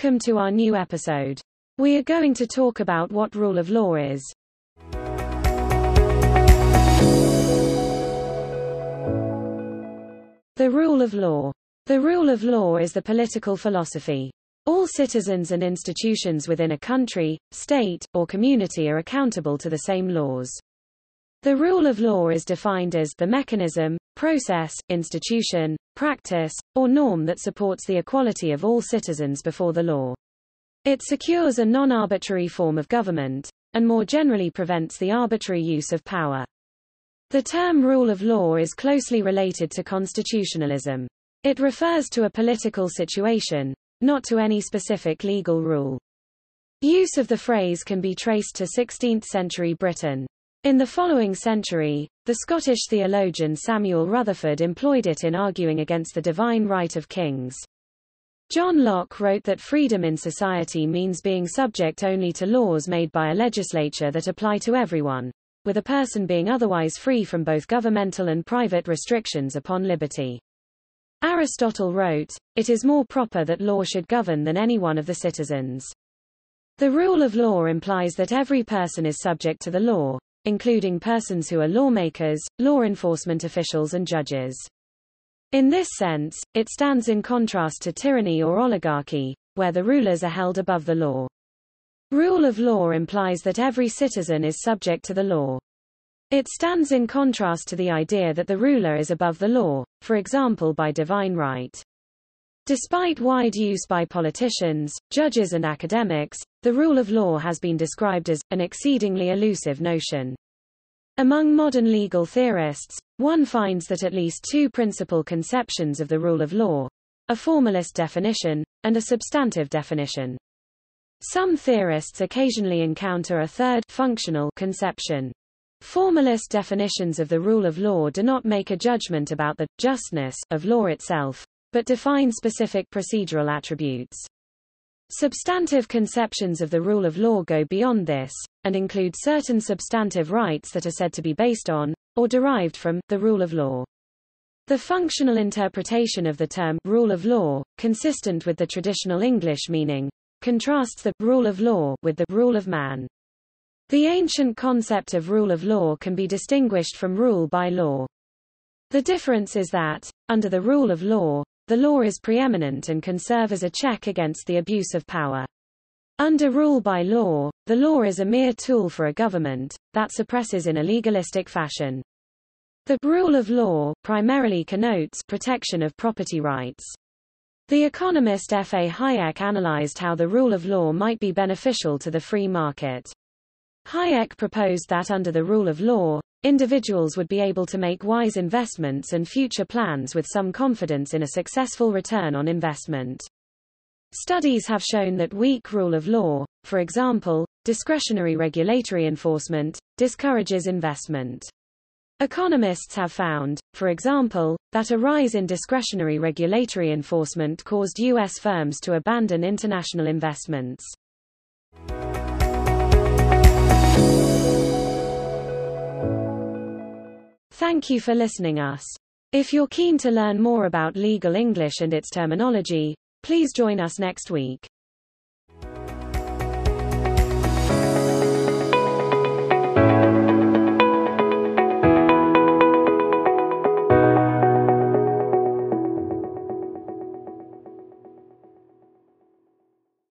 Welcome to our new episode. We are going to talk about what rule of law is. The rule of law. The rule of law is the political philosophy. All citizens and institutions within a country, state, or community are accountable to the same laws. The rule of law is defined as the mechanism, process, institution, practice, or norm that supports the equality of all citizens before the law. It secures a non-arbitrary form of government, and more generally prevents the arbitrary use of power. The term rule of law is closely related to constitutionalism. It refers to a political situation, not to any specific legal rule. Use of the phrase can be traced to 16th-century Britain. In the following century, the Scottish theologian Samuel Rutherford employed it in arguing against the divine right of kings. John Locke wrote that freedom in society means being subject only to laws made by a legislature that apply to everyone, with a person being otherwise free from both governmental and private restrictions upon liberty. Aristotle wrote, It is more proper that law should govern than any one of the citizens. The rule of law implies that every person is subject to the law, including persons who are lawmakers, law enforcement officials and judges. In this sense, it stands in contrast to tyranny or oligarchy, where the rulers are held above the law. Rule of law implies that every citizen is subject to the law. It stands in contrast to the idea that the ruler is above the law, for example by divine right. Despite wide use by politicians, judges and academics, the rule of law has been described as, an exceedingly elusive notion. Among modern legal theorists, one finds that at least two principal conceptions of the rule of law, a formalist definition, and a substantive definition. Some theorists occasionally encounter a third functional conception. Formalist definitions of the rule of law do not make a judgment about the justness of law itself, but define specific procedural attributes. Substantive conceptions of the rule of law go beyond this, and include certain substantive rights that are said to be based on, or derived from, the rule of law. The functional interpretation of the term rule of law, consistent with the traditional English meaning, contrasts the rule of law with the rule of man. The ancient concept of rule of law can be distinguished from rule by law. The difference is that, under the rule of law, the law is preeminent and can serve as a check against the abuse of power. Under rule by law, the law is a mere tool for a government, that suppresses in a legalistic fashion. The rule of law primarily connotes protection of property rights. The economist F. A. Hayek analyzed how the rule of law might be beneficial to the free market. Hayek proposed that under the rule of law, individuals would be able to make wise investments and future plans with some confidence in a successful return on investment. Studies have shown that weak rule of law, for example, discretionary regulatory enforcement, discourages investment. Economists have found, for example, that a rise in discretionary regulatory enforcement caused U.S. firms to abandon international investments. Thank you for listening us. If you're keen to learn more about legal English and its terminology, please join us next week.